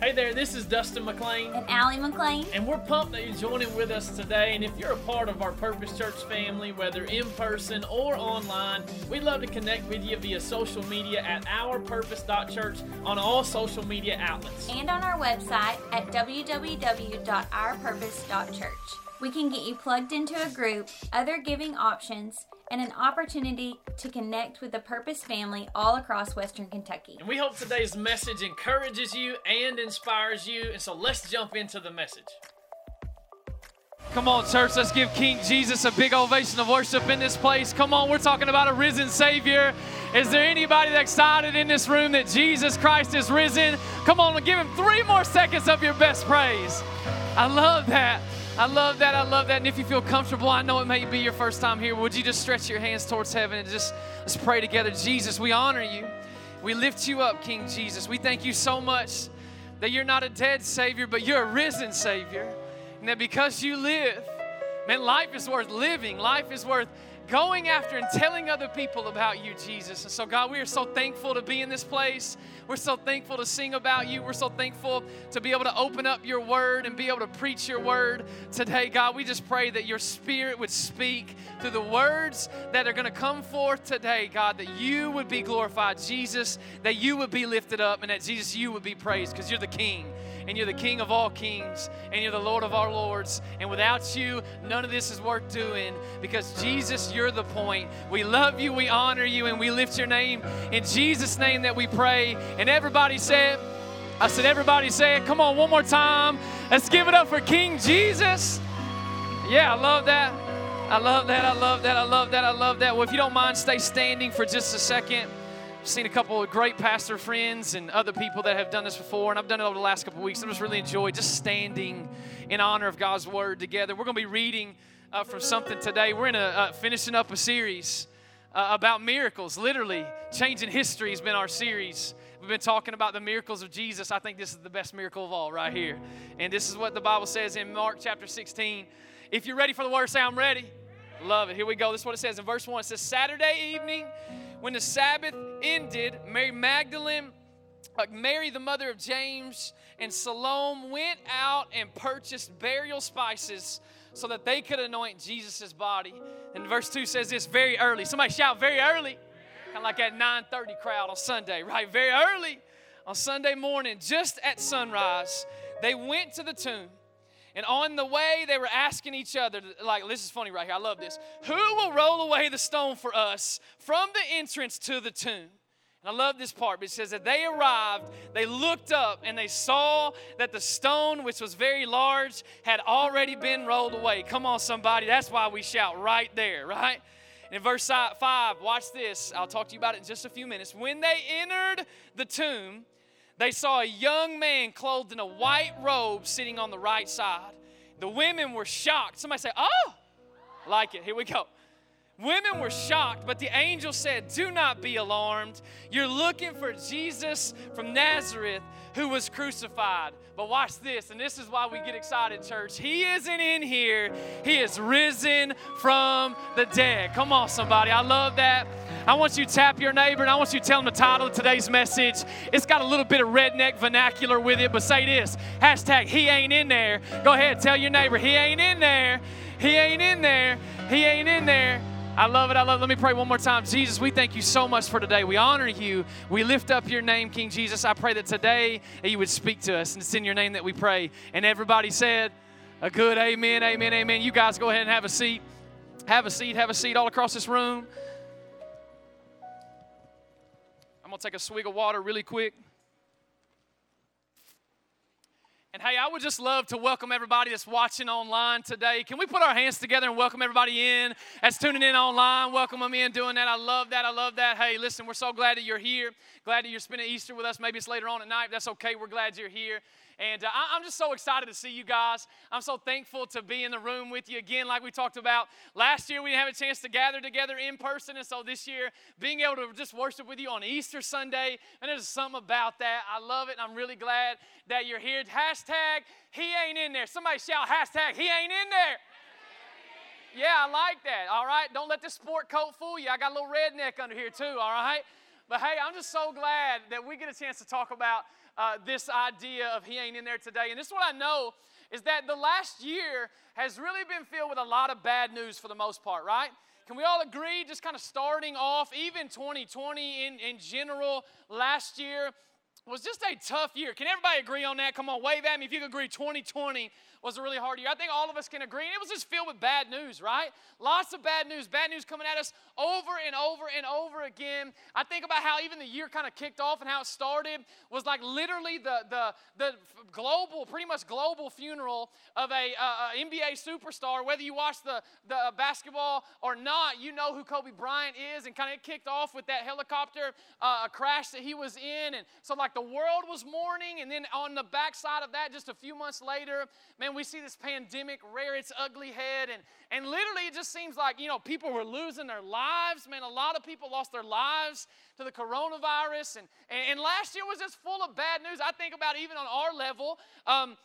Hey there, this is Dustin McLean. And Allie McLean. And we're pumped that you're joining with us today. And if you're a part of our Purpose Church family, whether in person or online, we'd love to connect with you via social media at ourpurpose.church on all social media outlets. And on our website at www.ourpurpose.church. We can get you plugged into a group, other giving options, and an opportunity to connect with the Purpose family all across Western Kentucky. And we hope today's message encourages you and inspires you. And so let's jump into the message. Come on, church, let's give King Jesus a big ovation of worship in this place. Come on, we're talking about a risen Savior. Is there anybody that's excited in this room that Jesus Christ is risen? Come on, give him three more seconds of your best praise. I love that. I love that. I love that. And if you feel comfortable, I know it may be your first time here. Would you just stretch your hands towards heaven and just let's pray together? Jesus, we honor you. We lift you up, King Jesus. We thank you so much that you're not a dead Savior, but you're a risen Savior. And that because you live, man, life is worth living. Life is worth going after and telling other people about you, Jesus. And so, God, we are so thankful to be in this place. We're so thankful to sing about you. We're so thankful to be able to open up your word and be able to preach your word today, God. We just pray that your spirit would speak through the words that are going to come forth today, God, that you would be glorified, Jesus, that you would be lifted up, and that Jesus, you would be praised because you're the King and you're the King of all kings, and you're the Lord of our lords. And without you, none of this is worth doing because Jesus, you're the point. We love you, we honor you, and we lift your name. In Jesus' name that we pray. And everybody said, I said, everybody say it. Come on, one more time. Let's give it up for King Jesus. Yeah, I love that. I love that. I love that. I love that. I love that. Well, if you don't mind, stay standing for just a second seen a couple of great pastor friends and other people that have done this before, and I've done it over the last couple of weeks. I just really enjoyed just standing in honor of God's word together. We're going to be reading uh, from something today. We're in a uh, finishing up a series uh, about miracles. Literally, changing history has been our series. We've been talking about the miracles of Jesus. I think this is the best miracle of all right here. And this is what the Bible says in Mark chapter 16. If you're ready for the word, say, I'm ready. Love it. Here we go. This is what it says in verse 1. It says, Saturday evening, when the Sabbath ended, Mary Magdalene, like Mary, the mother of James, and Salome went out and purchased burial spices so that they could anoint Jesus' body. And verse 2 says this very early. Somebody shout very early. Kind of like that 9:30 crowd on Sunday, right? Very early on Sunday morning, just at sunrise, they went to the tomb. And on the way, they were asking each other, like, this is funny right here. I love this. Who will roll away the stone for us from the entrance to the tomb? And I love this part, but it says that they arrived, they looked up, and they saw that the stone, which was very large, had already been rolled away. Come on, somebody. That's why we shout right there, right? And in verse 5, watch this. I'll talk to you about it in just a few minutes. When they entered the tomb, they saw a young man clothed in a white robe sitting on the right side. The women were shocked. Somebody say, Oh, like it. Here we go. Women were shocked, but the angel said, Do not be alarmed. You're looking for Jesus from Nazareth who was crucified. But watch this, and this is why we get excited, church. He isn't in here, He is risen from the dead. Come on, somebody. I love that. I want you to tap your neighbor and I want you to tell them the title of today's message. It's got a little bit of redneck vernacular with it, but say this hashtag he ain't in there. Go ahead, tell your neighbor, he ain't in there. He ain't in there. He ain't in there. I love it. I love it. Let me pray one more time. Jesus, we thank you so much for today. We honor you. We lift up your name, King Jesus. I pray that today you would speak to us. And it's in your name that we pray. And everybody said, a good amen, amen, amen. You guys go ahead and have a seat. Have a seat, have a seat all across this room. I'm going to take a swig of water really quick. And hey, I would just love to welcome everybody that's watching online today. Can we put our hands together and welcome everybody in that's tuning in online? Welcome them in doing that. I love that. I love that. Hey, listen, we're so glad that you're here. Glad that you're spending Easter with us. Maybe it's later on at night. That's okay. We're glad you're here. And uh, I'm just so excited to see you guys. I'm so thankful to be in the room with you again, like we talked about. Last year, we didn't have a chance to gather together in person. And so this year, being able to just worship with you on Easter Sunday, and there's something about that. I love it. I'm really glad that you're here. Hashtag, he ain't in there. Somebody shout, hashtag, he ain't in there. Yeah, I like that. All right. Don't let the sport coat fool you. I got a little redneck under here, too. All right. But hey, I'm just so glad that we get a chance to talk about uh, this idea of he ain't in there today. And this is what I know is that the last year has really been filled with a lot of bad news for the most part, right? Can we all agree, just kind of starting off, even 2020 in, in general, last year was just a tough year. Can everybody agree on that? Come on, wave at me if you agree 2020 was a really hard year. I think all of us can agree. And it was just filled with bad news, right? Lots of bad news, bad news coming at us over and over and over again. I think about how even the year kind of kicked off and how it started was like literally the, the, the global, pretty much global funeral of a, uh, a NBA superstar. Whether you watch the, the basketball or not, you know who Kobe Bryant is. And kind of kicked off with that helicopter uh, crash that he was in. And so, like, the world was mourning. And then on the backside of that, just a few months later, man, man, we see this pandemic rear its ugly head, and, and literally it just seems like, you know, people were losing their lives. Man, a lot of people lost their lives to the coronavirus, and, and, last year was just full of bad news. I think about even on our level, um,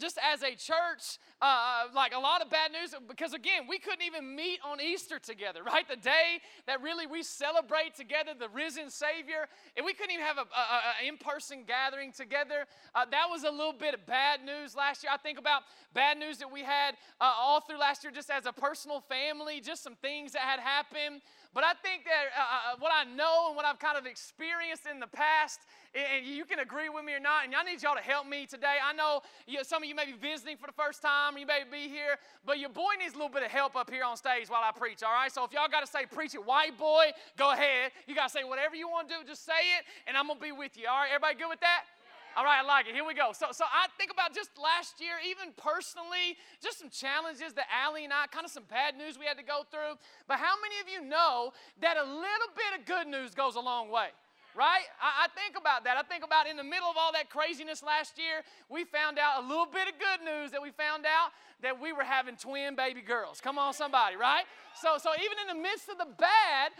just as a church, uh, uh, like a lot of bad news because, again, we couldn't even meet on Easter together, right? The day that really we celebrate together the risen Savior, and we couldn't even have an in person gathering together. Uh, that was a little bit of bad news last year. I think about bad news that we had uh, all through last year, just as a personal family, just some things that had happened. But I think that uh, uh, what I know and what I've kind of experienced in the past, and you can agree with me or not, and I need y'all to help me today. I know some of you may be visiting for the first time, or you may be here, but your boy needs a little bit of help up here on stage while I preach, all right? So if y'all got to say, preach it, white boy, go ahead. You got to say whatever you want to do, just say it, and I'm going to be with you, all right? Everybody good with that? All right, I like it. Here we go. So, so I think about just last year, even personally, just some challenges that Allie and I, kind of some bad news we had to go through. But how many of you know that a little bit of good news goes a long way? right? I, I, think about that. I think about in the middle of all that craziness last year, we found out a little bit of good news that we found out that we were having twin baby girls. Come on, somebody, right? So, so even in the midst of the bad,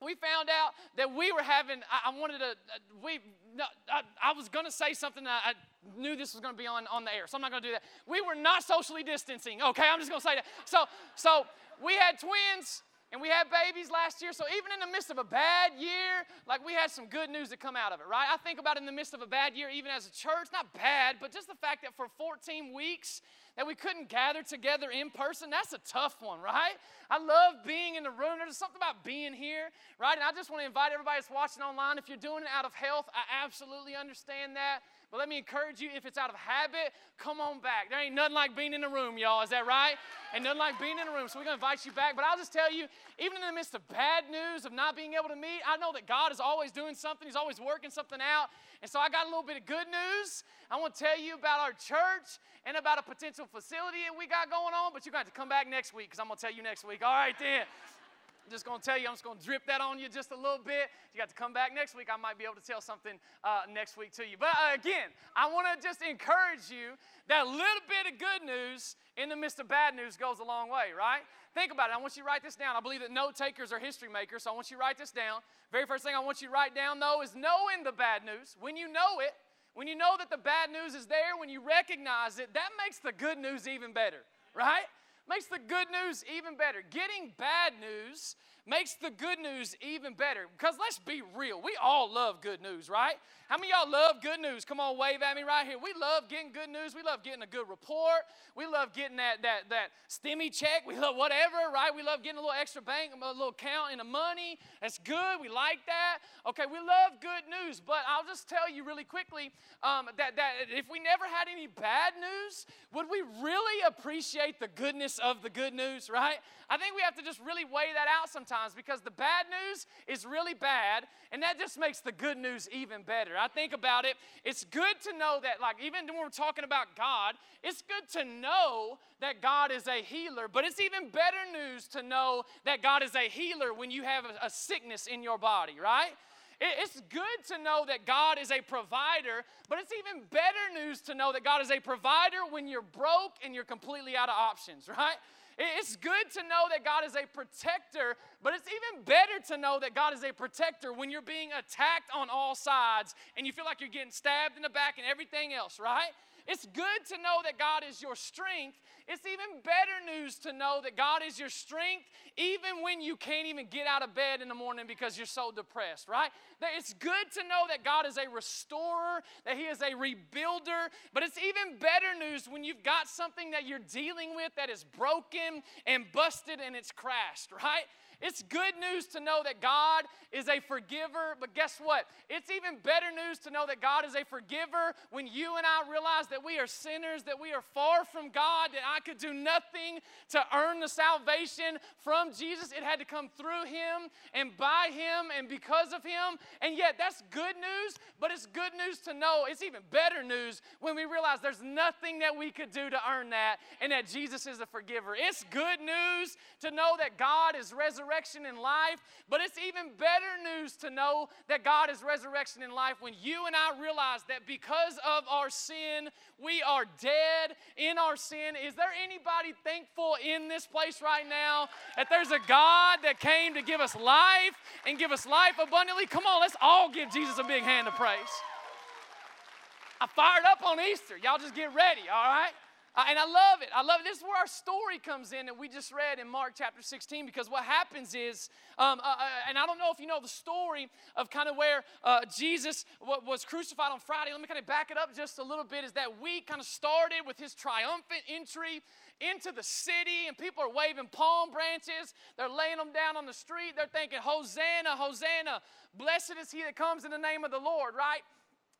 we found out that we were having, I, I wanted to, uh, we, no, I, I, was going to say something I, I knew this was going to be on, on the air, so I'm not going to do that. We were not socially distancing, okay? I'm just going to say that. So, so we had twins and we had babies last year. So even in the midst of a bad year, like we had some good news that come out of it, right? I think about in the midst of a bad year, even as a church, not bad, but just the fact that for 14 weeks, that we couldn't gather together in person, that's a tough one, right? I love being in the room. There's something about being here, right? And I just want to invite everybody that's watching online, if you're doing it out of health, I absolutely understand that. But let me encourage you, if it's out of habit, come on back. There ain't nothing like being in the room, y'all. Is that right? And nothing like being in the room. So we're going to invite you back. But I'll just tell you, even in the midst of bad news of not being able to meet, I know that God is always doing something. He's always working something out. And so I got a little bit of good news. I want to tell you about our church and about a potential facility that we got going on. But you're going to have to come back next week because I'm going to tell you next week. All right, then. I'm just going to tell you, I'm just going to drip that on you just a little bit. You got to come back next week. I might be able to tell something uh, next week to you. But uh, again, I want to just encourage you that little bit of good news in the midst of bad news goes a long way, right? Think about it. I want you to write this down. I believe that note takers are history makers, so I want you to write this down. Very first thing I want you to write down, though, is knowing the bad news. When you know it, when you know that the bad news is there, when you recognize it, that makes the good news even better, right? Makes the good news even better. Getting bad news makes the good news even better. Because let's be real, we all love good news, right? How many y'all love good news? Come on, wave at me right here. We love getting good news. We love getting a good report. We love getting that that that stimmy check. We love whatever, right? We love getting a little extra bank, a little count in the money. That's good. We like that. Okay, we love good news. But I'll just tell you really quickly um, that that if we never had any bad news, would we really appreciate the goodness of the good news, right? I think we have to just really weigh that out sometimes because the bad news is really bad, and that just makes the good news even better. I think about it, it's good to know that, like, even when we're talking about God, it's good to know that God is a healer, but it's even better news to know that God is a healer when you have a, a sickness in your body, right? It's good to know that God is a provider, but it's even better news to know that God is a provider when you're broke and you're completely out of options, right? It's good to know that God is a protector, but it's even better to know that God is a protector when you're being attacked on all sides and you feel like you're getting stabbed in the back and everything else, right? It's good to know that God is your strength. It's even better news to know that God is your strength even when you can't even get out of bed in the morning because you're so depressed, right? That It's good to know that God is a restorer, that He is a rebuilder, but it's even better news when you've got something that you're dealing with that is broken and busted and it's crashed, right? It's good news to know that God is a forgiver, but guess what? It's even better news to know that God is a forgiver when you and I realize that we are sinners, that we are far from God, that I could do nothing to earn the salvation from Jesus. It had to come through Him and by Him and because of Him. And yet, that's good news, but it's good news to know it's even better news when we realize there's nothing that we could do to earn that and that Jesus is a forgiver. It's good news to know that God is resurrected resurrection in life, but it's even better news to know that God is resurrection in life when you and I realize that because of our sin, we are dead in our sin. Is there anybody thankful in this place right now that there's a God that came to give us life and give us life abundantly? Come on, let's all give Jesus a big hand of praise. I fired up on Easter. Y'all just get ready, all right? Uh, and I love it. I love it. This is where our story comes in that we just read in Mark chapter 16 because what happens is, um, uh, uh, and I don't know if you know the story of kind of where uh, Jesus w- was crucified on Friday. Let me kind of back it up just a little bit. Is that week kind of started with his triumphant entry into the city and people are waving palm branches. They're laying them down on the street. They're thinking, Hosanna, Hosanna. Blessed is he that comes in the name of the Lord, right?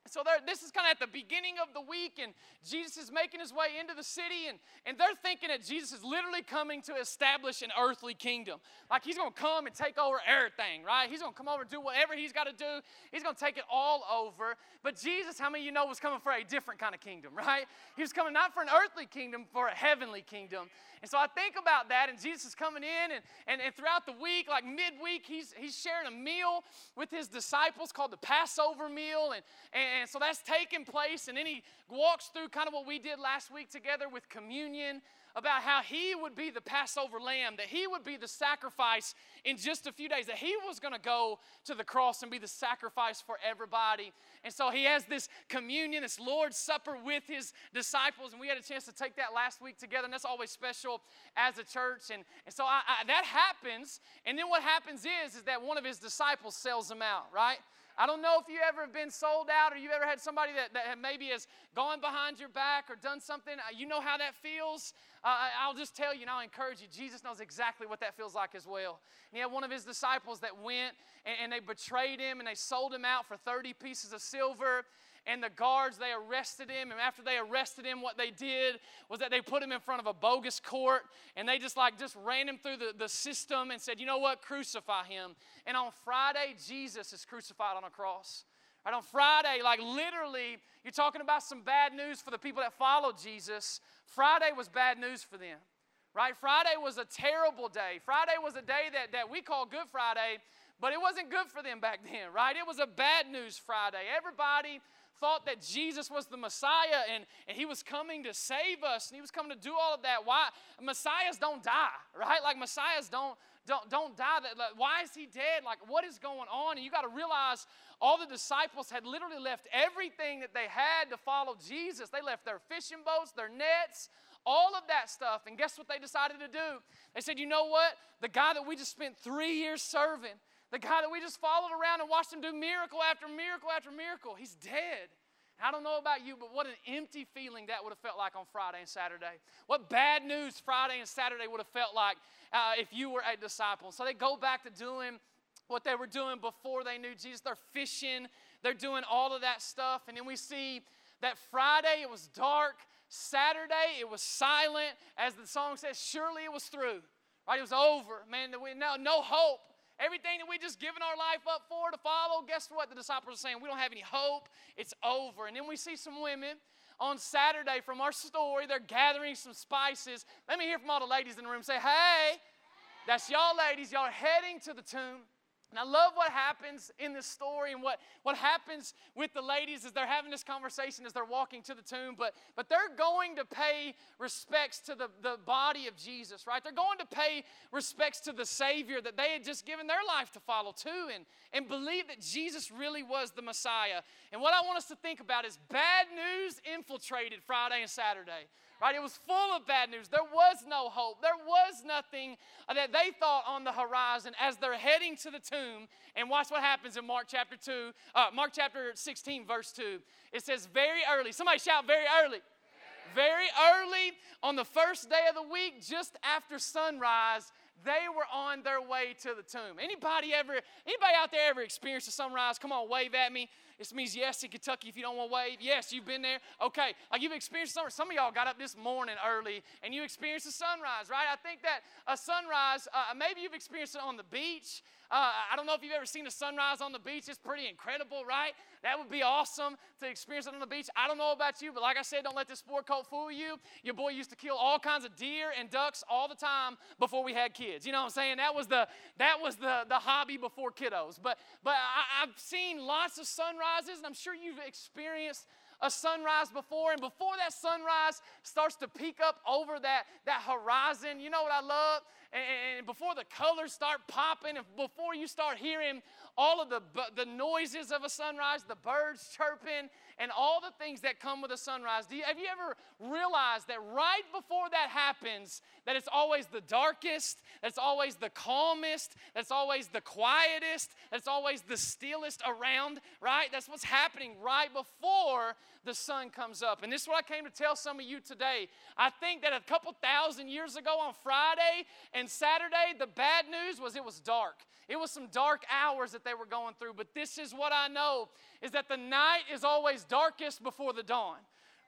So this is kind of at the beginning of the week, and Jesus is making his way into the city, and, and they're thinking that Jesus is literally coming to establish an earthly kingdom. Like he's going to come and take over everything, right? He's going to come over and do whatever he's got to do. He's going to take it all over. But Jesus, how many of you know, was coming for a different kind of kingdom, right? He was coming not for an earthly kingdom, for a heavenly kingdom. And so I think about that, and Jesus is coming in, and, and, and throughout the week, like midweek, he's, he's sharing a meal with his disciples called the Passover meal. And, and so that's taking place, and then he walks through kind of what we did last week together with communion about how he would be the Passover lamb, that he would be the sacrifice in just a few days, that he was going to go to the cross and be the sacrifice for everybody. And so he has this communion, this Lord's Supper with his disciples, and we had a chance to take that last week together, and that's always special as a church. And, and so I, I, that happens, and then what happens is, is that one of his disciples sells him out, right? I don't know if you ever have been sold out or you ever had somebody that, that maybe has gone behind your back or done something. Uh, you know how that feels. Uh, I'll just tell you and I'll encourage you. Jesus knows exactly what that feels like as well. And he had one of his disciples that went and, and they betrayed him and they sold him out for 30 pieces of silver and the guards they arrested him and after they arrested him what they did was that they put him in front of a bogus court and they just like just ran him through the, the system and said you know what crucify him and on friday jesus is crucified on a cross Right on Friday, like literally, you're talking about some bad news for the people that followed Jesus. Friday was bad news for them, right? Friday was a terrible day. Friday was a day that, that we call Good Friday, but it wasn't good for them back then, right? It was a bad news Friday. Everybody thought that Jesus was the Messiah and, and he was coming to save us and he was coming to do all of that. Why? Messiahs don't die, right? Like Messiahs don't don't, don't die. Like, why is he dead? Like, what is going on? And you got to realize all the disciples had literally left everything that they had to follow Jesus. They left their fishing boats, their nets, all of that stuff. And guess what they decided to do? They said, you know what? The guy that we just spent three years serving, the guy that we just followed around and watched him do miracle after miracle after miracle, he's dead. I don't know about you, but what an empty feeling that would have felt like on Friday and Saturday. What bad news Friday and Saturday would have felt like uh, if you were a disciple. So they go back to doing what they were doing before they knew Jesus. They're fishing, they're doing all of that stuff. And then we see that Friday it was dark, Saturday it was silent. As the song says, surely it was through. Right? It was over. Man, no, no hope. Everything that we just given our life up for to follow, guess what? The disciples are saying, we don't have any hope. It's over. And then we see some women on Saturday from our story. They're gathering some spices. Let me hear from all the ladies in the room say, hey, that's y'all ladies. Y'all are heading to the tomb. And I love what happens in this story and what, what happens with the ladies as they're having this conversation as they're walking to the tomb. But, but they're going to pay respects to the, the body of Jesus, right? They're going to pay respects to the Savior that they had just given their life to follow too and, and believe that Jesus really was the Messiah. And what I want us to think about is bad news infiltrated Friday and Saturday. Right? It was full of bad news. There was no hope. There was nothing that they thought on the horizon as they're heading to the tomb. And watch what happens in Mark chapter 2, uh, Mark chapter 16, verse 2. It says, very early. Somebody shout, very early very early on the first day of the week, just after sunrise, they were on their way to the tomb. Anybody ever, anybody out there ever experienced a sunrise? Come on, wave at me. This means yes in Kentucky if you don't want to wave. Yes, you've been there. Okay, like you've experienced sunrise. Some of y'all got up this morning early and you experienced a sunrise, right? I think that a sunrise, uh, maybe you've experienced it on the beach. Uh, I don't know if you've ever seen a sunrise on the beach. It's pretty incredible, right? That would be awesome to experience it on the beach. I don't know about you, but like I said, don't let this sport coat fool you. Your boy used to kill all kinds of deer and ducks all the time before we had kids. You know what I'm saying? That was the that was the, the hobby before kiddos. But but I, I've seen lots of sunrises, and I'm sure you've experienced a sunrise before, and before that sunrise starts to peek up over that, that horizon, you know what I love? And, before the colors start popping, and before you start hearing all of the, the noises of a sunrise, the birds chirping, and all the things that come with a sunrise. You, have you ever realized that right before that happens, that it's always the darkest, that's always the calmest, that's always the quietest, that's always the stillest around, right? That's what's happening right before the sun comes up. And this is what I came to tell some of you today. I think that a couple thousand years ago on Friday and Saturday, the bad news was it was dark. It was some dark hours that they were going through. But this is what I know is that the night is always darkest before the dawn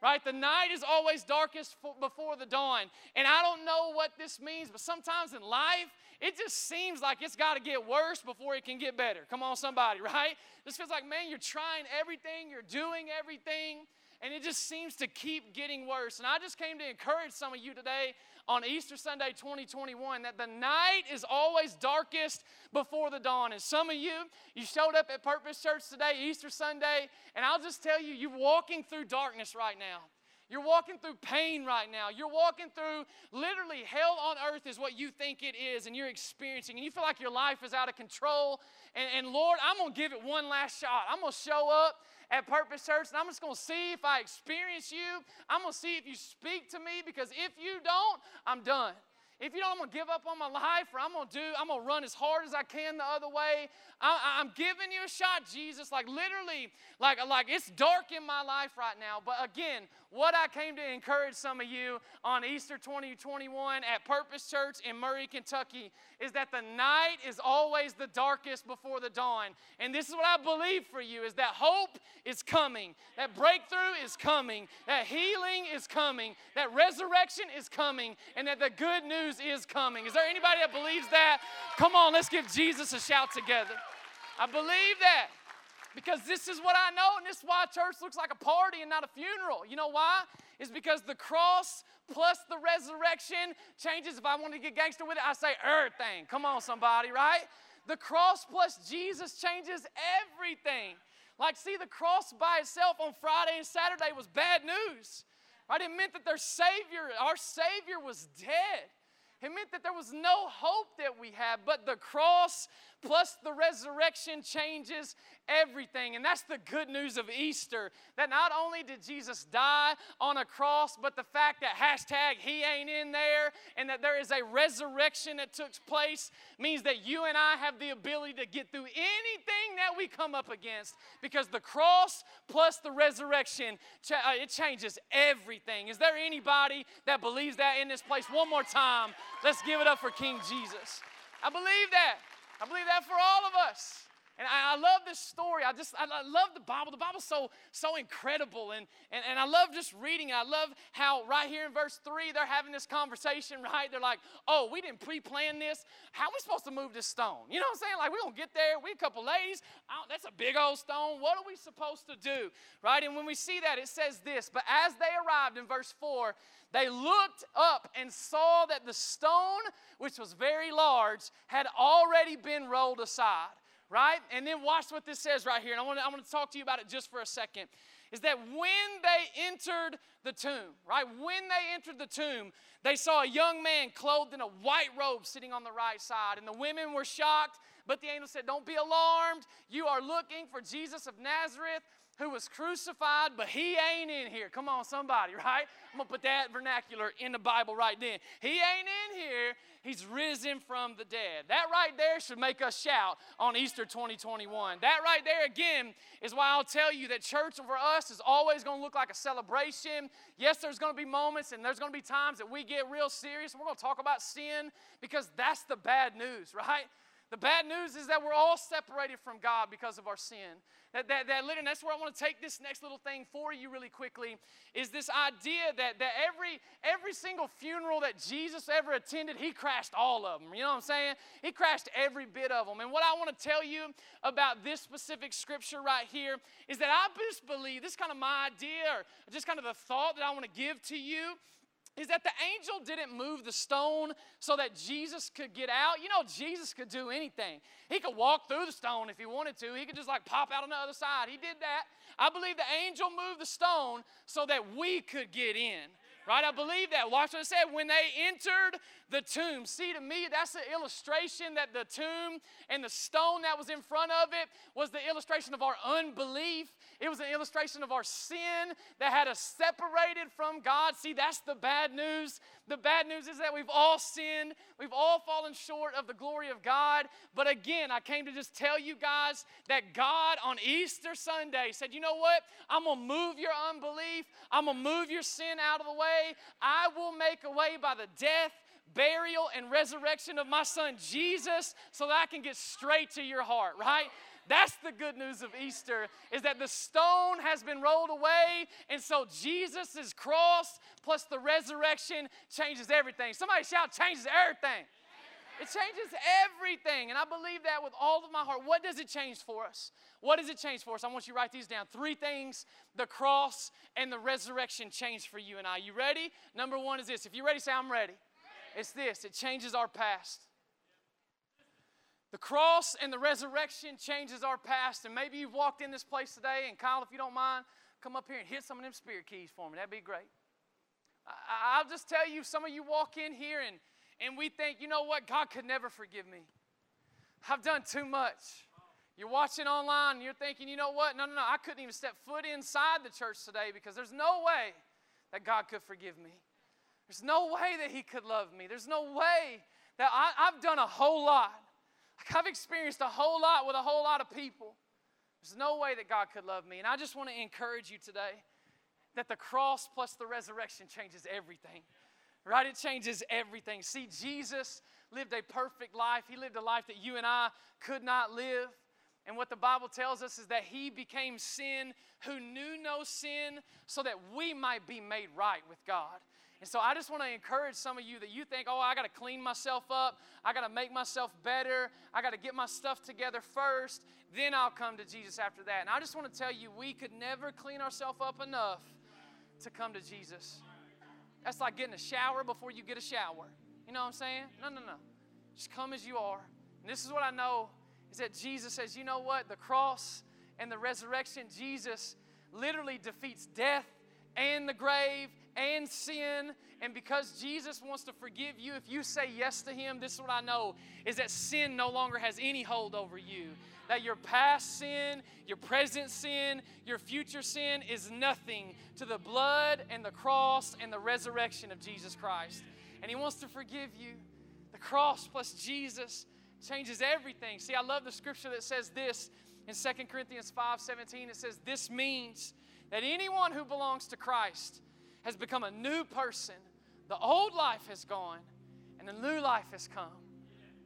right? The night is always darkest before the dawn. And I don't know what this means, but sometimes in life, it just seems like it's got to get worse before it can get better. Come on, somebody, right? This feels like, man, you're trying everything, you're doing everything, and it just seems to keep getting worse. And I just came to encourage some of you today on Easter Sunday 2021 that the night is always darkest before the dawn. And some of you, you showed up at Purpose Church today, Easter Sunday, and I'll just tell you, you're walking through darkness right now. You're walking through pain right now. You're walking through literally hell on earth, is what you think it is, and you're experiencing. And you feel like your life is out of control. And, and Lord, I'm going to give it one last shot. I'm going to show up at Purpose Church, and I'm just going to see if I experience you. I'm going to see if you speak to me, because if you don't, I'm done. If you don't, I'm gonna give up on my life, or I'm gonna do, I'm gonna run as hard as I can the other way. I, am giving you a shot, Jesus. Like literally, like, like it's dark in my life right now. But again, what I came to encourage some of you on Easter 2021 at Purpose Church in Murray, Kentucky, is that the night is always the darkest before the dawn. And this is what I believe for you: is that hope is coming, that breakthrough is coming, that healing is coming, that resurrection is coming, and that the good news is coming. Is there anybody that believes that? Come on, let's give Jesus a shout together. I believe that because this is what I know, and this is why church looks like a party and not a funeral. You know why? Is because the cross plus the resurrection changes. If I want to get gangster with it, I say everything. Come on, somebody, right? The cross plus Jesus changes everything. Like, see, the cross by itself on Friday and Saturday was bad news. Right? It meant that their Savior, our Savior, was dead. It meant that there was no hope that we had, but the cross plus the resurrection changes everything. And that's the good news of Easter that not only did Jesus die on a cross, but the fact that hashtag he ain't in there and that there is a resurrection that took place means that you and I have the ability to get through anything that we come up against because the cross plus the resurrection, uh, it changes everything. Is there anybody that believes that in this place? One more time, let's give it up for King Jesus. I believe that. I believe that for all of us. And I, I, love this story. I just, I, love the Bible. The Bible's so, so incredible. And, and, and I love just reading. It. I love how right here in verse 3, they're having this conversation, right? They're like, oh, we didn't pre plan this. How are we supposed to move this stone? You know what I'm saying? Like, we're going to get there. We a couple ladies. Oh, that's a big old stone. What are we supposed to do? Right? And when we see that, it says this But as they arrived in verse 4, they looked up and saw that the stone, which was very large, had already been rolled aside right? And then watch what this says right here. And I want to, I want to talk to you about it just for a second. Is that when they entered the tomb, right? When they entered the tomb, they saw a young man clothed in a white robe sitting on the right side. And the women were shocked, but the angel said, Don't be alarmed. You are looking for Jesus of Nazareth who was crucified, but he ain't in here. Come on, somebody, right? I'm gonna put that vernacular in the Bible right then. He ain't in here. He's risen from the dead. That right there should make us shout on Easter 2021. That right there, again, is why I'll tell you that church for us is always gonna look like a celebration. Yes, there's gonna be moments and there's gonna be times that we get real serious. We're gonna talk about sin because that's the bad news, right? The bad news is that we're all separated from God because of our sin. That, that, that literally, that's where I want to take this next little thing for you really quickly, is this idea that, that every, every single funeral that Jesus ever attended, he crashed all of them. You know what I'm saying? He crashed every bit of them. And what I want to tell you about this specific scripture right here is that I just believe, this kind of my idea, or just kind of the thought that I want to give to you, is that the angel didn't move the stone so that Jesus could get out. You know, Jesus could do anything. He could walk through the stone if he wanted to, he could just like pop out on the other side. He did that. I believe the angel moved the stone so that we could get in. Right? I believe that. Watch what it said. When they entered the tomb. See, to me, that's an illustration that the tomb and the stone that was in front of it was the illustration of our unbelief. It was an illustration of our sin that had us separated from God. See, that's the bad news. The bad news is that we've all sinned, we've all fallen short of the glory of God. But again, I came to just tell you guys that God on Easter Sunday said, you know what? I'm going to move your unbelief, I'm going to move your sin out of the way. I will make a way by the death burial, and resurrection of my son Jesus so that I can get straight to your heart, right? That's the good news of Easter is that the stone has been rolled away and so Jesus' cross plus the resurrection changes everything. Somebody shout changes everything. It changes everything. And I believe that with all of my heart. What does it change for us? What does it change for us? I want you to write these down. Three things the cross and the resurrection change for you and I. You ready? Number one is this. If you're ready, say, I'm ready. It's this it changes our past. The cross and the resurrection changes our past. And maybe you've walked in this place today, and Kyle, if you don't mind, come up here and hit some of them spirit keys for me. That'd be great. I, will just tell you, some of you walk in here and, and we think, you know what, God could never forgive me. I've done too much. You're watching online and you're thinking, you know what? No, no, no. I couldn't even step foot inside the church today because there's no way that God could forgive me. There's no way that He could love me. There's no way that I, have done a whole lot. Like I've experienced a whole lot with a whole lot of people. There's no way that God could love me. And I just want to encourage you today that the cross plus the resurrection changes everything. Right? It changes everything. See, Jesus lived a perfect life. He lived a life that you and I could not live. And what the Bible tells us is that he became sin who knew no sin so that we might be made right with God. And so I just want to encourage some of you that you think, oh, I got to clean myself up. I got to make myself better. I got to get my stuff together first. Then I'll come to Jesus after that. And I just want to tell you, we could never clean ourselves up enough to come to Jesus. That's like getting a shower before you get a shower. You know what I'm saying? No, no, no. Just come as you are. And this is what I know is that Jesus says, you know what? The cross and the resurrection, Jesus literally defeats death and the grave and sin. And because Jesus wants to forgive you, if you say yes to Him, this is what I know is that sin no longer has any hold over you. That your past sin, your present sin, your future sin is nothing to the blood and the cross and the resurrection of Jesus Christ. And He wants to forgive you. The cross plus Jesus changes everything. See, I love the scripture that says this in 2 Corinthians 5 17. It says, This means that anyone who belongs to Christ has become a new person. The old life has gone and the new life has come.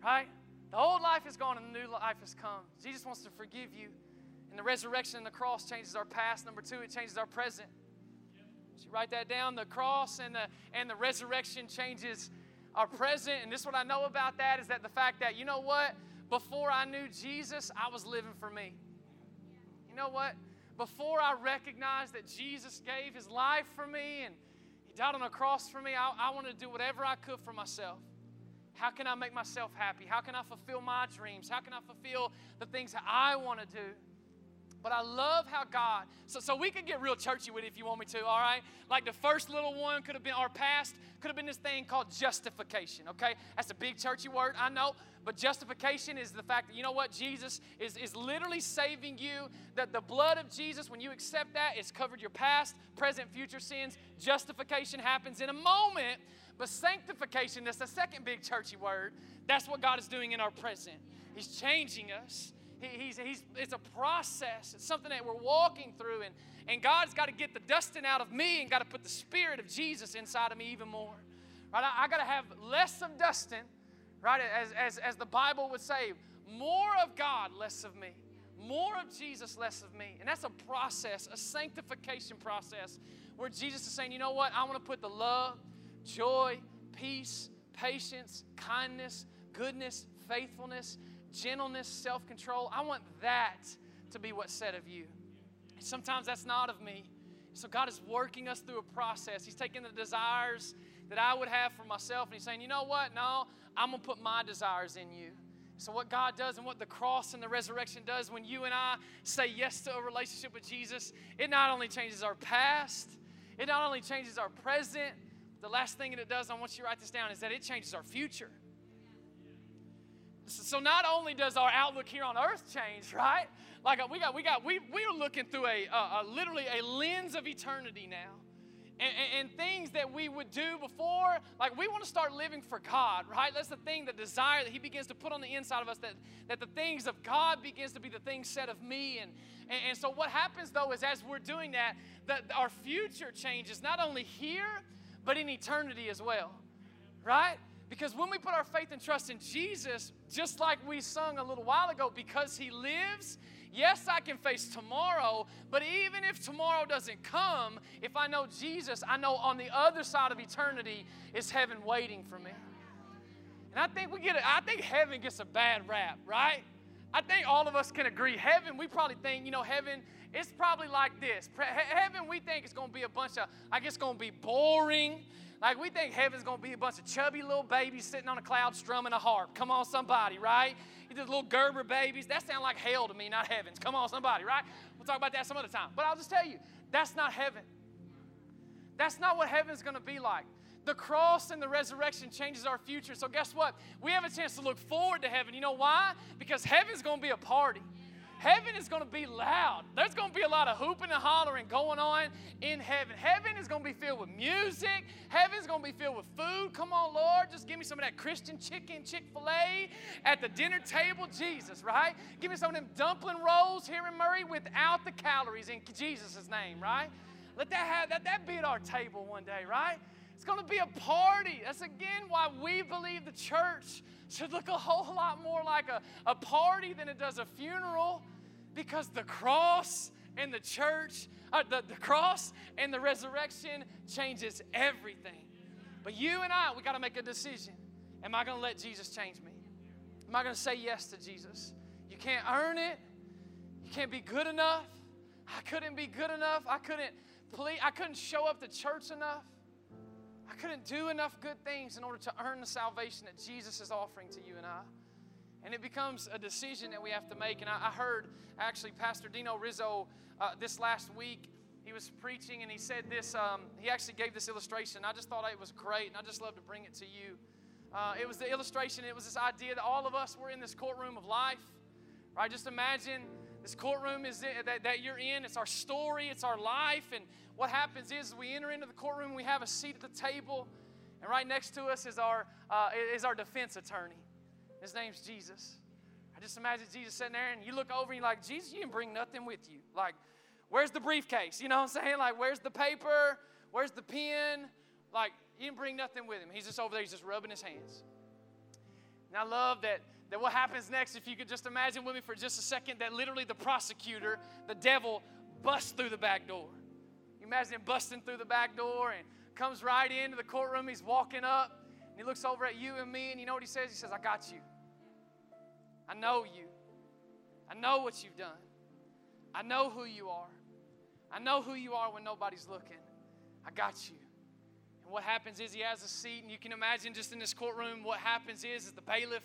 Right? The old life is gone and the new life has come. Jesus wants to forgive you. And the resurrection and the cross changes our past. Number two, it changes our present. So you write that down. The cross and the and the resurrection changes our present. And this what I know about that is that the fact that, you know what? Before I knew Jesus, I was living for me. You know what? Before I recognized that Jesus gave his life for me and he died on a cross for me, I, I wanted to do whatever I could for myself. How can I make myself happy? How can I fulfill my dreams? How can I fulfill the things that I want to do? But I love how God, so, so we could get real churchy with it if you want me to, all right? Like the first little one could have been our past, could have been this thing called justification, okay? That's a big churchy word, I know. But justification is the fact that, you know what? Jesus is, is literally saving you. That the blood of Jesus, when you accept that, it's covered your past, present, future sins. Justification happens in a moment. But sanctification, that's the second big churchy word. That's what God is doing in our present. He's changing us. He, he's, he's, it's a process. It's something that we're walking through. And, and God's got to get the Dustin out of me and got to put the Spirit of Jesus inside of me even more. Right? I, I got to have less of Dustin, right? As, as, as the Bible would say, more of God, less of me. More of Jesus, less of me. And that's a process, a sanctification process, where Jesus is saying, you know what? I want to put the love, joy, peace, patience, kindness, goodness, faithfulness, gentleness, self control. I want that to be what's said of you. sometimes that's not of me. So God is working us through a process. He's taking the desires that I would have for myself and He's saying, you know what? No, I'm going to put my desires in you. So, what God does and what the cross and the resurrection does when you and I say yes to a relationship with Jesus, it not only changes our past, it not only changes our present, the last thing that it does, I want you to write this down, is that it changes our future. So not only does our outlook here on earth change, right? Like uh, we got, we got, we we are looking through a, a, a literally a lens of eternity now. And, and, and, things that we would do before, like we want to start living for God, right? That's the thing, the desire that He begins to put on the inside of us, that, that the things of God begins to be the things said of me. And, and, and so what happens though is as we're doing that, that our future changes, not only here, but in eternity as well, right? Because when we put our faith and trust in Jesus, just like we sung a little while ago, because He lives, yes, I can face tomorrow, but even if tomorrow doesn't come, if I know Jesus, I know on the other side of eternity is heaven waiting for me. And I think we get it, I think heaven gets a bad rap, right? I think all of us can agree. Heaven, we probably think, you know, heaven, it's probably like this. Heaven, we think it's going to be a bunch of, like, it's going to be boring. Like we think heaven's gonna be a bunch of chubby little babies sitting on a cloud strumming a harp. Come on, somebody, right? You just little Gerber babies. That sounds like hell to me, not heavens. Come on, somebody, right? We'll talk about that some other time. But I'll just tell you, that's not heaven. That's not what heaven's gonna be like. The cross and the resurrection changes our future. So guess what? We have a chance to look forward to heaven. You know why? Because heaven's gonna be a party. Heaven is going to be loud. There's going to be a lot of hooping and hollering going on in heaven. Heaven is going to be filled with music. Heaven's going to be filled with food. Come on, Lord, just give me some of that Christian chicken, Chick fil A at the dinner table. Jesus, right? Give me some of them dumpling rolls here in Murray without the calories in Jesus' name, right? Let that, have, that, that be at our table one day, right? It's going to be a party. That's again why we believe the church should look a whole lot more like a, a party than it does a funeral because the cross and the church, uh, the, the cross and the resurrection changes everything. But you and I, we got to make a decision. Am I going to let Jesus change me? Am I going to say yes to Jesus? You can't earn it. You can't be good enough. I couldn't be good enough. I couldn't please, I couldn't show up to church enough. Couldn't do enough good things in order to earn the salvation that Jesus is offering to you and I. And it becomes a decision that we have to make. And I, I heard actually Pastor Dino Rizzo uh, this last week. He was preaching and he said this. Um, he actually gave this illustration. I just thought it was great, and I just love to bring it to you. Uh, it was the illustration, it was this idea that all of us were in this courtroom of life. Right? Just imagine this courtroom is that, that you're in. It's our story, it's our life. And what happens is we enter into the courtroom, we have a seat at the table, and right next to us is our, uh, is our defense attorney. His name's Jesus. I just imagine Jesus sitting there, and you look over and you're like, Jesus, you didn't bring nothing with you. Like, where's the briefcase? You know what I'm saying? Like, where's the paper? Where's the pen? Like, you didn't bring nothing with him. He's just over there, he's just rubbing his hands. And I love that, that what happens next, if you could just imagine with me for just a second, that literally the prosecutor, the devil, busts through the back door. You imagine him busting through the back door and comes right into the courtroom. He's walking up and he looks over at you and me, and you know what he says? He says, I got you. I know you. I know what you've done. I know who you are. I know who you are when nobody's looking. I got you. And what happens is he has a seat, and you can imagine just in this courtroom, what happens is, is the bailiff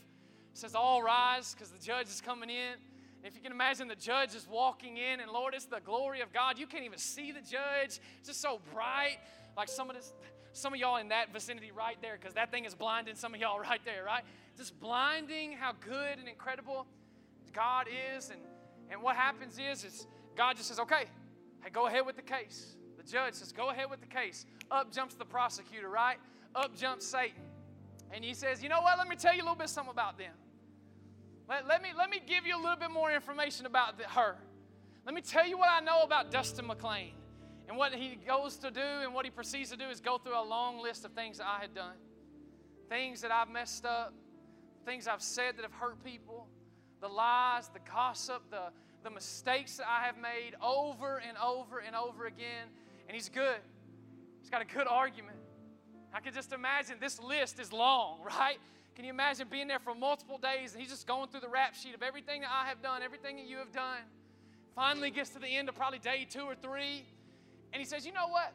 says, All rise, because the judge is coming in. If you can imagine the judge is walking in, and Lord, it's the glory of God. You can't even see the judge. It's just so bright. Like some of this, some of y'all in that vicinity right there, because that thing is blinding some of y'all right there, right? Just blinding how good and incredible God is. And, and what happens is, is God just says, okay, hey, go ahead with the case. The judge says, go ahead with the case. Up jumps the prosecutor, right? Up jumps Satan. And he says, you know what? Let me tell you a little bit something about them. Let, let, me, let me give you a little bit more information about the, her. Let me tell you what I know about Dustin McLean. And what he goes to do and what he proceeds to do is go through a long list of things that I had done. Things that I've messed up, things I've said that have hurt people, the lies, the gossip, the, the mistakes that I have made over and over and over again. And he's good. He's got a good argument. I can just imagine this list is long, right? Can you imagine being there for multiple days and he's just going through the rap sheet of everything that I have done, everything that you have done? Finally gets to the end of probably day two or three, and he says, You know what?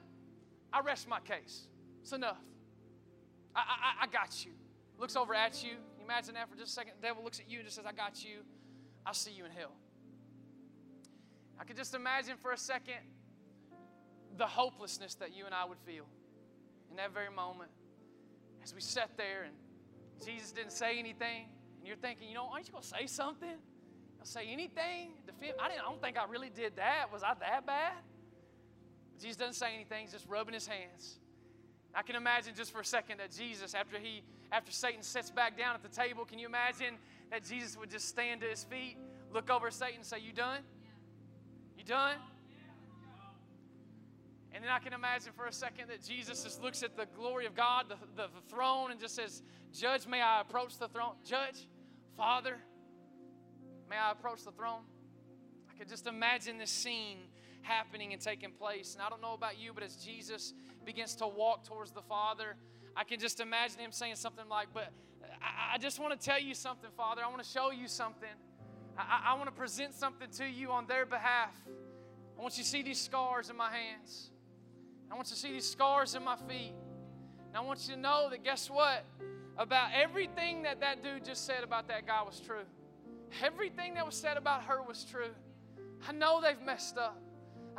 I rest my case. It's enough. I, I, I got you. Looks over at you. you imagine that for just a second? The devil looks at you and just says, I got you. I'll see you in hell. I could just imagine for a second the hopelessness that you and I would feel in that very moment as we sat there and Jesus didn't say anything, and you're thinking, you know, aren't you going to say something? I'll say anything? Defend? I, didn't, I don't think I really did that. Was I that bad? But Jesus doesn't say anything. He's just rubbing his hands. I can imagine just for a second that Jesus, after he, after Satan sits back down at the table, can you imagine that Jesus would just stand to his feet, look over at Satan, and say, "You done? You done?" And then I can imagine for a second that Jesus just looks at the glory of God, the, the, the, throne, and just says, Judge, may I approach the throne? Judge, Father, may I approach the throne? I could just imagine this scene happening and taking place. And I don't know about you, but as Jesus begins to walk towards the Father, I can just imagine him saying something like, But I, I just want to tell you something, Father. I want to show you something. I, I want to present something to you on their behalf. I want you to see these scars in my hands. I want you to see these scars in my feet. And I want you to know that guess what? About everything that that dude just said about that guy was true. Everything that was said about her was true. I know they've messed up.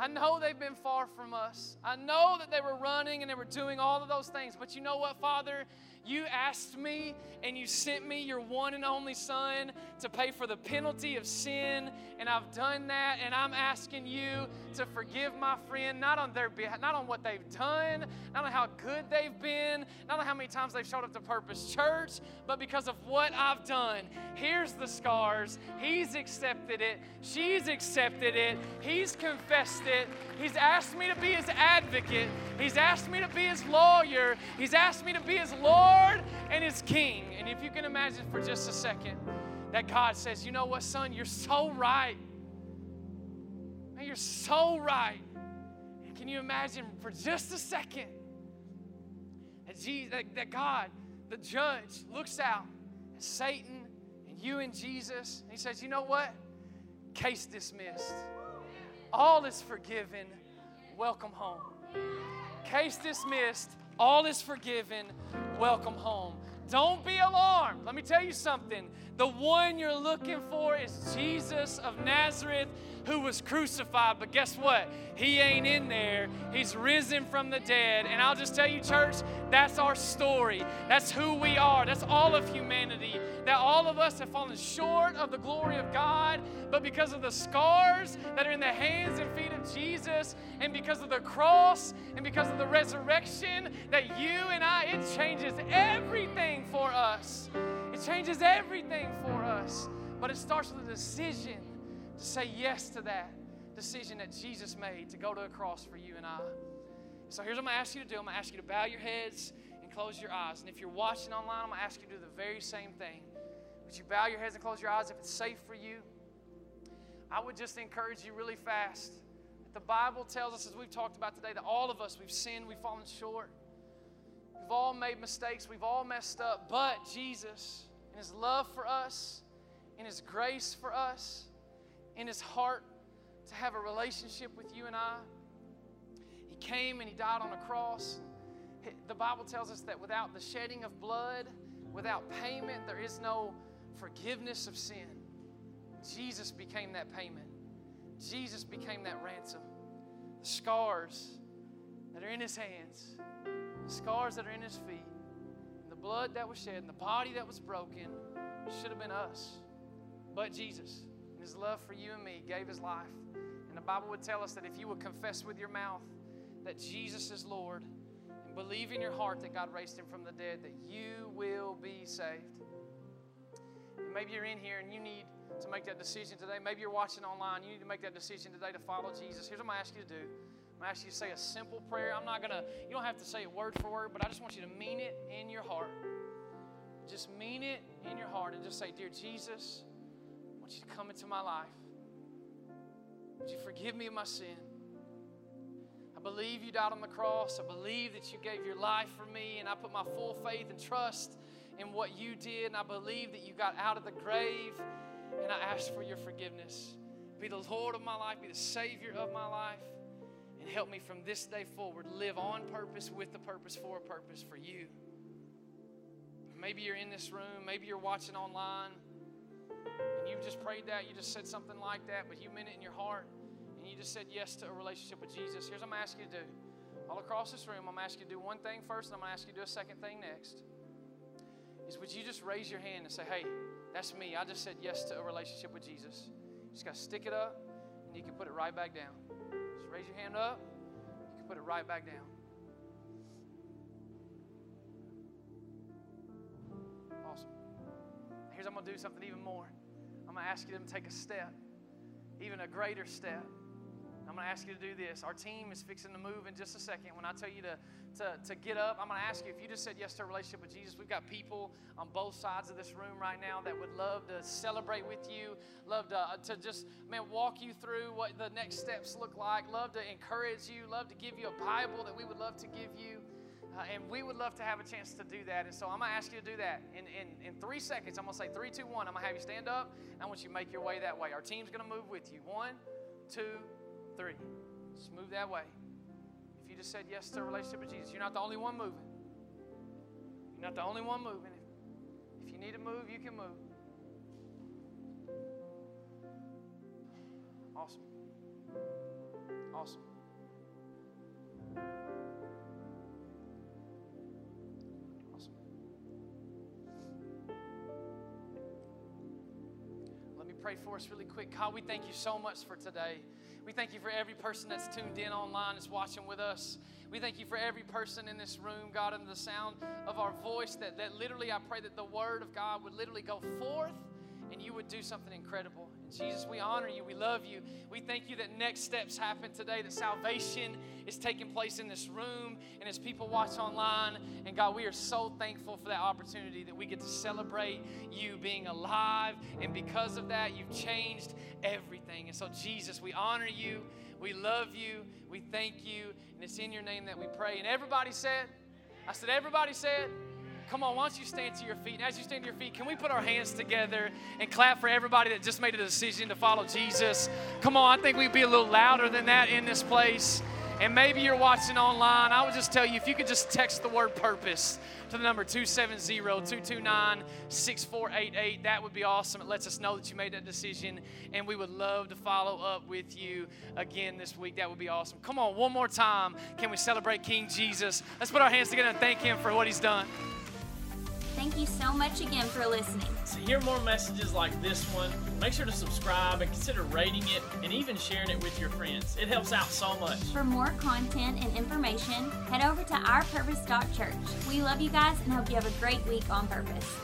I know they've been far from us. I know that they were running and they were doing all of those things. But you know what, Father? You asked me and you sent me your one and only Son to pay for the penalty of sin, and I've done that. And I'm asking you to forgive my friend, not on their behalf, not on what they've done, not on how good they've been, not on how many times they've showed up to Purpose Church, but because of what I've done. Here's the scars. He's accepted it. She's accepted it. He's confessed it. He's asked me to be his advocate. He's asked me to be his lawyer. He's asked me to be his Lord and his King. And if you can imagine for just a second that God says, you know what, son, you're so right. Man, you're so right. Can you imagine for just a second that, Jesus, that, that God, the judge, looks out at Satan and you and Jesus, and he says, you know what? Case dismissed. All is forgiven. Welcome home. Case dismissed. All is forgiven. Welcome home. Don't be alarmed. Let me tell you something. The one you're looking for is Jesus of Nazareth who was crucified. But guess what? He ain't in there. He's risen from the dead. And I'll just tell you, church, that's our story. That's who we are. That's all of humanity. That all of us have fallen short of the glory of God, but because of the scars that are in the hands and feet of Jesus, and because of the cross, and because of the resurrection, that you and I, it changes everything for us. It changes everything for us. But it starts with a decision to say yes to that decision that Jesus made to go to a cross for you and I. So here's what I'm going to ask you to do I'm going to ask you to bow your heads and close your eyes. And if you're watching online, I'm going to ask you to do the very same thing. Would you bow your heads and close your eyes if it's safe for you? I would just encourage you really fast. The Bible tells us, as we've talked about today, that all of us, we've sinned, we've fallen short. We've all made mistakes, we've all messed up. But Jesus, in His love for us, in His grace for us, in his heart to have a relationship with you and I. He came and he died on a cross. The Bible tells us that without the shedding of blood, without payment, there is no forgiveness of sin. Jesus became that payment. Jesus became that ransom. The scars that are in his hands, the scars that are in his feet, the blood that was shed, and the body that was broken should have been us. But Jesus, in his love for you and me, gave his life. And the Bible would tell us that if you would confess with your mouth that Jesus is Lord and believe in your heart that God raised him from the dead, that you will be saved. And maybe you're in here and you need to make that decision today. Maybe you're watching online. You need to make that decision today to follow Jesus. Here's what I'm going to ask you to do. I'm going to ask you to say a simple prayer. I'm not going to, you don't have to say it word for word, but I just want you to mean it in your heart. Just mean it in your heart and just say, Dear Jesus, want you to come into my life. Would you forgive me of my sin? I believe you died on the cross. I believe that you gave your life for me, and I put my full faith and trust in what you did. And I believe that you got out of the grave, and I ask for your forgiveness. Be the Lord of my life, be the Savior of my life, and help me from this day forward live on purpose, with the purpose, for a purpose for you. Maybe you're in this room, maybe you're watching online, and you've just prayed that, you just said something like that, but you meant it in your heart, and you just said yes to a relationship with Jesus. Here's what I'm going to ask you to do. All across this room, I'm going to ask you to do one thing first, and I'm going to ask you to do a second thing next. Is would you just raise your hand and say, hey, that's me. I just said yes to a relationship with Jesus. You just got to stick it up, and you can put it right back down. Just raise your hand up, you can put it right back down. Awesome. Here's I'm going to do something even more. I'm going to ask you to take a step, even a greater step. I'm going to ask you to do this. Our team is fixing to move in just a second. When I tell you to, to, to get up, I'm going to ask you if you just said yes to a relationship with Jesus. We've got people on both sides of this room right now that would love to celebrate with you, love to, uh, to just, man, walk you through what the next steps look like, love to encourage you, love to give you a Bible that we would love to give you. Uh, and we would love to have a chance to do that. And so I'm going to ask you to do that. In, in, in three seconds, I'm going to say three, two, one. I'm going to have you stand up. I want you to make your way that way. Our team's going to move with you. One, two, three. Just move that way. If you just said yes to a relationship with Jesus, you're not the only one moving. You're not the only one moving. If, if you need to move, you can move. Awesome. Awesome. Pray for us really quick. God, we thank you so much for today. We thank you for every person that's tuned in online, that's watching with us. We thank you for every person in this room, God, under the sound of our voice, that, that literally I pray that the word of God would literally go forth and you would do something incredible. Jesus, we honor you. We love you. We thank you that next steps happen today, that salvation is taking place in this room and as people watch online. And God, we are so thankful for that opportunity that we get to celebrate you being alive. And because of that, you've changed everything. And so, Jesus, we honor you. We love you. We thank you. And it's in your name that we pray. And everybody said, I said, everybody said, Come on, why don't you stand to your feet? And as you stand to your feet, can we put our hands together and clap for everybody that just made a decision to follow Jesus? Come on, I think we'd be a little louder than that in this place. And maybe you're watching online. I would just tell you if you could just text the word purpose to the number 270 229 6488, that would be awesome. It lets us know that you made that decision, and we would love to follow up with you again this week. That would be awesome. Come on, one more time. Can we celebrate King Jesus? Let's put our hands together and thank him for what he's done. Thank you so much again for listening. To hear more messages like this one, make sure to subscribe and consider rating it and even sharing it with your friends. It helps out so much. For more content and information, head over to ourpurpose.church. We love you guys and hope you have a great week on purpose.